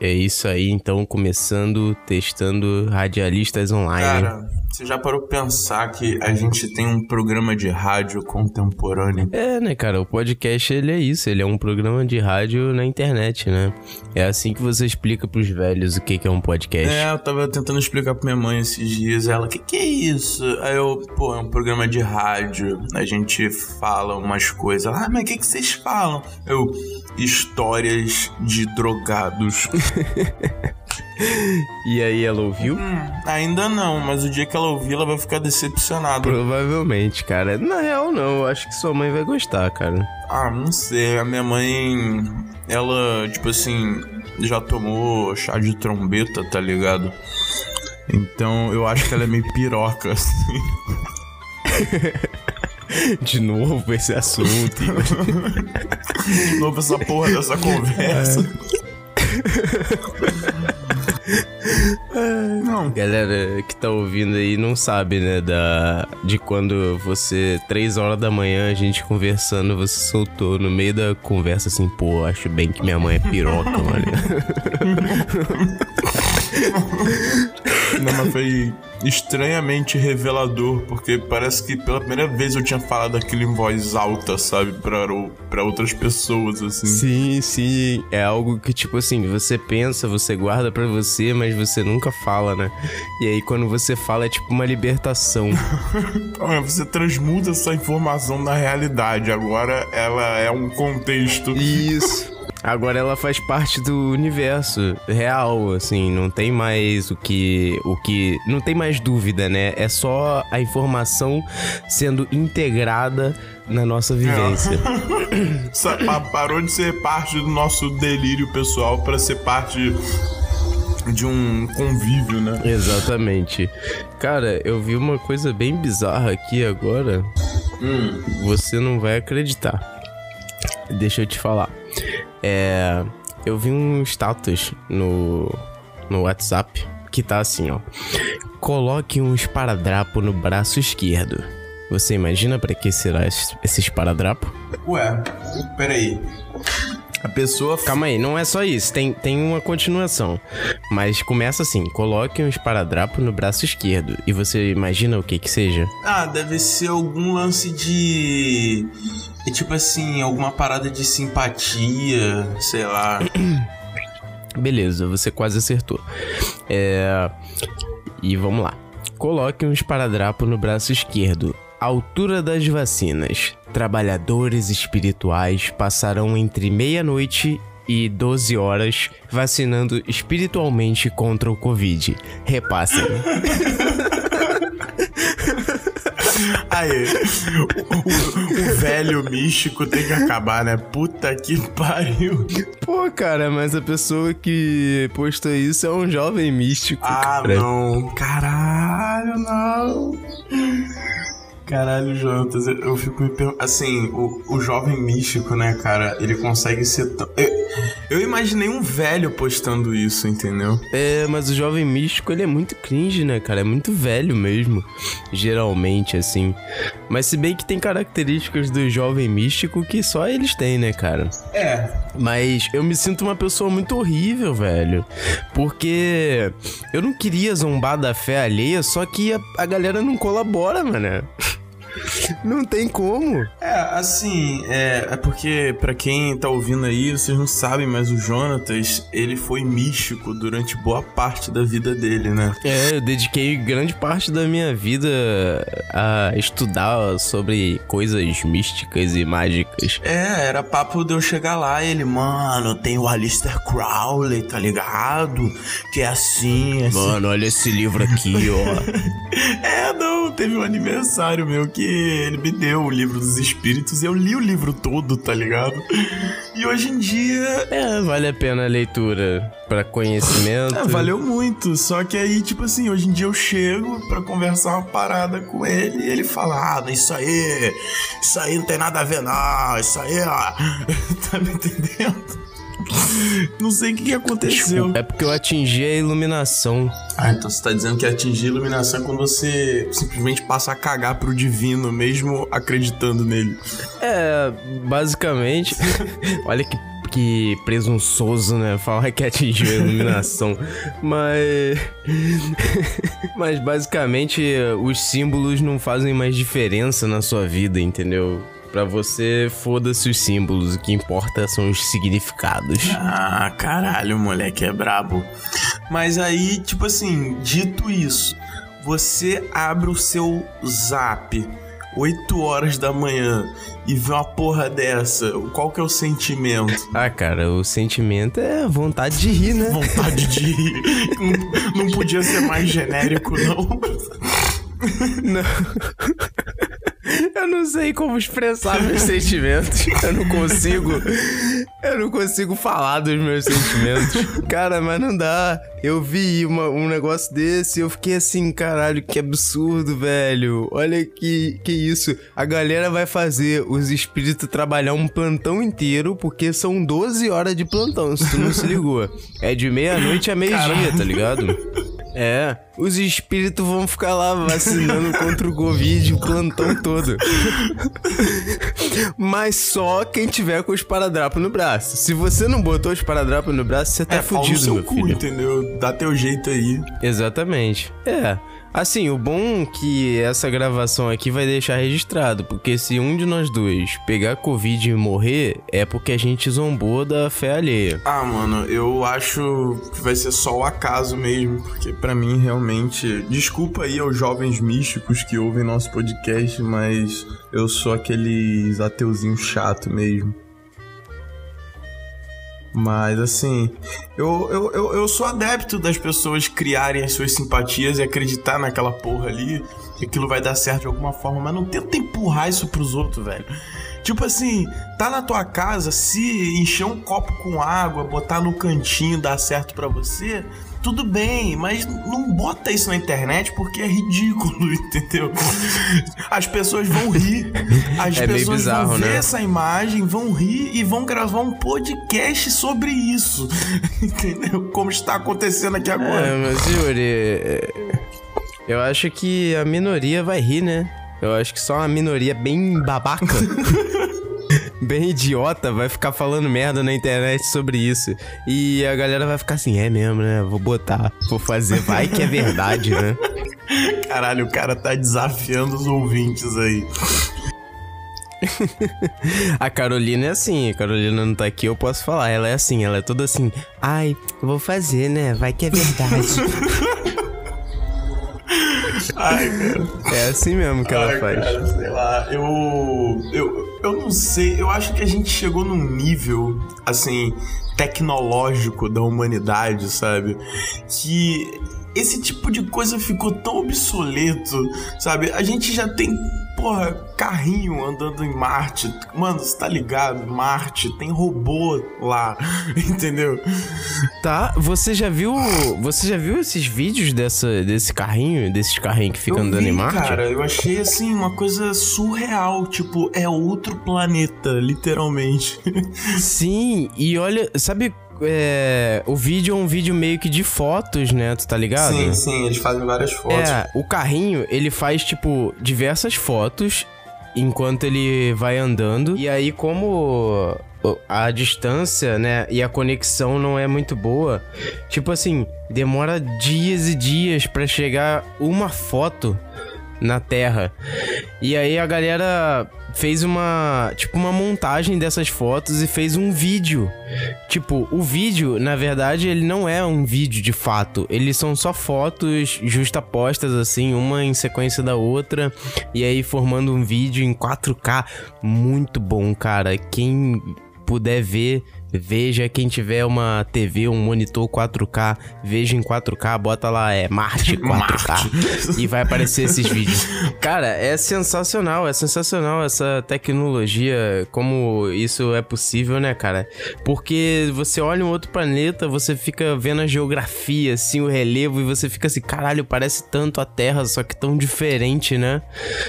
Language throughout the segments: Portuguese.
É isso aí, então, começando, testando radialistas online. Cara, você já parou pra pensar que a gente tem um programa de rádio contemporâneo? É, né, cara? O podcast, ele é isso. Ele é um programa de rádio na internet, né? É assim que você explica pros velhos o que que é um podcast. É, eu tava tentando explicar pra minha mãe esses dias. Ela, o que que é isso? Aí eu, pô, é um programa de rádio. A gente fala umas coisas. Ah, mas o que que vocês falam? Eu, histórias de drogados. E aí ela ouviu? Hum, ainda não, mas o dia que ela ouvir, ela vai ficar decepcionada. Provavelmente, cara. Na real, não. Eu acho que sua mãe vai gostar, cara. Ah, não sei. A minha mãe, ela, tipo assim, já tomou chá de trombeta, tá ligado? Então eu acho que ela é meio piroca, assim. De novo esse assunto. De novo essa porra dessa conversa. Não. Galera que tá ouvindo aí não sabe, né, da de quando você, três horas da manhã, a gente conversando, você soltou no meio da conversa assim, pô, acho bem que minha mãe é piroca, mano. Mas foi estranhamente revelador, porque parece que pela primeira vez eu tinha falado aquilo em voz alta, sabe? Pra, pra outras pessoas, assim. Sim, sim. É algo que, tipo assim, você pensa, você guarda pra você, mas você nunca fala, né? E aí quando você fala é tipo uma libertação. você transmuta essa informação na realidade. Agora ela é um contexto. Isso. Agora ela faz parte do universo real, assim, não tem mais o que o que não tem mais dúvida, né? É só a informação sendo integrada na nossa vivência. É. Parou de ser parte do nosso delírio pessoal para ser parte de um convívio, né? Exatamente. Cara, eu vi uma coisa bem bizarra aqui agora. Hum. Você não vai acreditar. Deixa eu te falar. É, eu vi um status no, no WhatsApp que tá assim, ó. Coloque um esparadrapo no braço esquerdo. Você imagina para que será esse esparadrapo? Ué, peraí. A pessoa. Calma aí, não é só isso, tem, tem uma continuação. Mas começa assim: coloque um esparadrapo no braço esquerdo. E você imagina o que que seja? Ah, deve ser algum lance de. É tipo assim, alguma parada de simpatia, sei lá. Beleza, você quase acertou. É. E vamos lá. Coloque um esparadrapo no braço esquerdo. Altura das vacinas. Trabalhadores espirituais passarão entre meia-noite e 12 horas vacinando espiritualmente contra o Covid. Repassem. Aí, o, o, velho místico tem que acabar, né? Puta que pariu. Pô, cara, mas a pessoa que posta isso é um jovem místico. Ah, cara. não. Caralho, não. Caralho, Jonatas, eu fico me perguntando. Assim, o, o jovem místico, né, cara, ele consegue ser tão. Eu, eu, imaginei um velho postando isso, entendeu? É, mas o jovem místico, ele é muito cringe, né, cara? É muito velho mesmo. Geralmente, assim. Mas se bem que tem características do jovem místico que só eles têm, né, cara? É. Mas eu me sinto uma pessoa muito horrível, velho. Porque eu não queria zombar da fé alheia, só que a, a galera não colabora, mano. Não tem como. É, assim, é, é porque para quem tá ouvindo aí, vocês não sabem, mas o Jonatas, ele foi místico durante boa parte da vida dele, né? É, eu dediquei grande parte da minha vida a estudar sobre coisas místicas e mágicas. É, era papo de eu chegar lá e ele, mano, tem o Alistair Crowley, tá ligado? Que é assim, assim. Mano, olha esse livro aqui, ó. é, não, teve um aniversário meu que ele me deu o livro dos espíritos e eu li o livro todo, tá ligado? E hoje em dia. É, vale a pena a leitura para conhecimento. É, valeu muito. Só que aí, tipo assim, hoje em dia eu chego para conversar uma parada com ele e ele fala: Ah, isso aí, isso aí não tem nada a ver, não. Isso aí, ó. tá me entendendo? Não sei o que, que aconteceu. É porque eu atingi a iluminação. Ah, então você tá dizendo que atingir a iluminação é quando você simplesmente passa a cagar pro divino, mesmo acreditando nele. É, basicamente. olha que que presunçoso, né? Falar que atingiu a iluminação. Mas. Mas basicamente, os símbolos não fazem mais diferença na sua vida, entendeu? Pra você, foda-se os símbolos, o que importa são os significados. Ah, caralho, moleque é brabo. Mas aí, tipo assim, dito isso, você abre o seu zap 8 horas da manhã e vê uma porra dessa, qual que é o sentimento? Ah, cara, o sentimento é vontade de rir, né? Vontade de rir. não, não podia ser mais genérico, não. Não. Eu não sei como expressar meus sentimentos. Eu não consigo. Eu não consigo falar dos meus sentimentos. Cara, mas não dá. Eu vi uma, um negócio desse e eu fiquei assim, caralho, que absurdo, velho. Olha que, que isso. A galera vai fazer os espíritos trabalhar um plantão inteiro, porque são 12 horas de plantão, se tu não se ligou. É de meia-noite a meio-dia, tá ligado? É, os espíritos vão ficar lá vacinando contra o Covid o plantão todo. Mas só quem tiver com os paradrapos no braço. Se você não botou os paradrapos no braço, você tá é, fudido, meu cu, filho. entendeu? Dá teu jeito aí. Exatamente. É. Assim, o bom é que essa gravação aqui vai deixar registrado, porque se um de nós dois pegar Covid e morrer, é porque a gente zombou da fé alheia. Ah, mano, eu acho que vai ser só o acaso mesmo, porque para mim realmente. Desculpa aí aos jovens místicos que ouvem nosso podcast, mas eu sou aqueles ateuzinho chato mesmo. Mas assim, eu, eu, eu, eu, sou adepto das pessoas criarem as suas simpatias e acreditar naquela porra ali, que aquilo vai dar certo de alguma forma, mas não tenta empurrar isso pros outros, velho. Tipo assim, tá na tua casa, se encher um copo com água, botar no cantinho, dar certo para você, tudo bem, mas não bota isso na internet porque é ridículo, entendeu? As pessoas vão rir, as é pessoas bizarro, vão ver né? essa imagem, vão rir e vão gravar um podcast sobre isso, entendeu? Como está acontecendo aqui agora. É, mas Yuri, eu acho que a minoria vai rir, né? Eu acho que só uma minoria bem babaca. Bem idiota vai ficar falando merda na internet sobre isso. E a galera vai ficar assim, é mesmo, né? Vou botar, vou fazer, vai que é verdade, né? Caralho, o cara tá desafiando os ouvintes aí. a Carolina é assim, a Carolina não tá aqui, eu posso falar. Ela é assim, ela é toda assim, ai, vou fazer, né? Vai que é verdade. Ai, cara. É assim mesmo que ela Ai, faz. Cara, sei lá, eu, eu. Eu não sei, eu acho que a gente chegou num nível, assim, tecnológico da humanidade, sabe? Que esse tipo de coisa ficou tão obsoleto, sabe? A gente já tem, porra, carrinho andando em Marte. Mano, você tá ligado? Marte, tem robô lá, entendeu? Tá, você já viu. Você já viu esses vídeos dessa, desse carrinho, desses carrinhos que ficam andando vi, em Marte? Cara, eu achei assim uma coisa surreal, tipo, é outro planeta, literalmente. Sim, e olha, sabe é, o vídeo é um vídeo meio que de fotos, né? Tu tá ligado? Sim, sim, eles fazem várias fotos. É, o carrinho, ele faz, tipo, diversas fotos enquanto ele vai andando. E aí, como a distância, né, e a conexão não é muito boa, tipo assim, demora dias e dias para chegar uma foto na Terra. E aí a galera fez uma, tipo, uma montagem dessas fotos e fez um vídeo. Tipo, o vídeo, na verdade, ele não é um vídeo de fato. Eles são só fotos justapostas, assim, uma em sequência da outra. E aí formando um vídeo em 4K. Muito bom, cara. Quem puder ver Veja quem tiver uma TV, um monitor 4K, veja em 4K, bota lá é Marte 4K Marte. e vai aparecer esses vídeos. Cara, é sensacional, é sensacional essa tecnologia, como isso é possível, né, cara? Porque você olha um outro planeta, você fica vendo a geografia, assim, o relevo e você fica assim, caralho, parece tanto a Terra, só que tão diferente, né?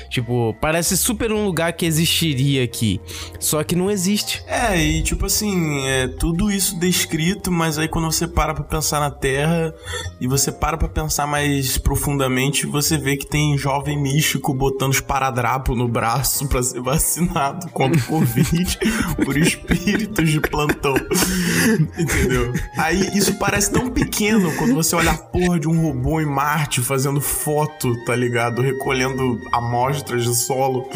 Tipo, parece super um lugar que existiria aqui, só que não existe. É, e tipo assim, é tudo isso descrito, mas aí quando você para pra pensar na Terra e você para pra pensar mais profundamente, você vê que tem jovem místico botando esparadrapo no braço para ser vacinado contra o Covid por espíritos de plantão. Entendeu? Aí isso parece tão pequeno quando você olha a porra de um robô em Marte fazendo foto, tá ligado? Recolhendo amostras de solo.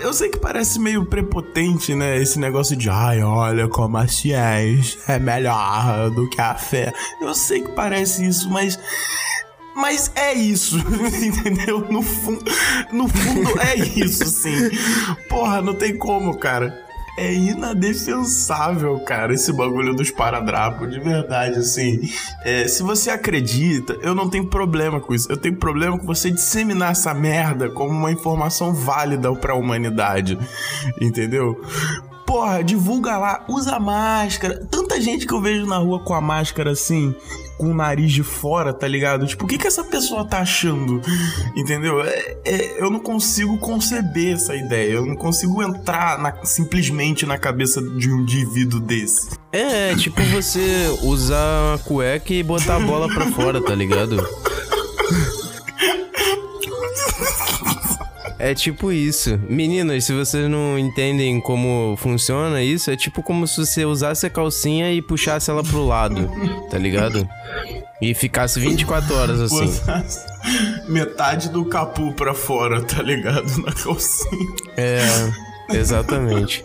Eu sei que parece meio prepotente, né? Esse negócio de, ai, olha como ciência é melhor do que a fé. Eu sei que parece isso, mas. Mas é isso, entendeu? No, fu no fundo é isso, sim. Porra, não tem como, cara é inadefensável, cara, esse bagulho dos paradrapos, de verdade, assim. É, se você acredita, eu não tenho problema com isso. Eu tenho problema com você disseminar essa merda como uma informação válida para a humanidade, entendeu? Porra, divulga lá, usa máscara. Tanta gente que eu vejo na rua com a máscara assim, com o nariz de fora, tá ligado? Tipo, o que que essa pessoa tá achando? Entendeu? É, é, eu não consigo conceber essa ideia. Eu não consigo entrar na, simplesmente na cabeça de um indivíduo desse. É, tipo você usar a cueca e botar a bola pra fora, tá ligado? É tipo isso. Meninas, se vocês não entendem como funciona isso, é tipo como se você usasse a calcinha e puxasse ela pro lado, tá ligado? E ficasse 24 horas assim. Metade do capu pra fora, tá ligado? Na calcinha. É, exatamente.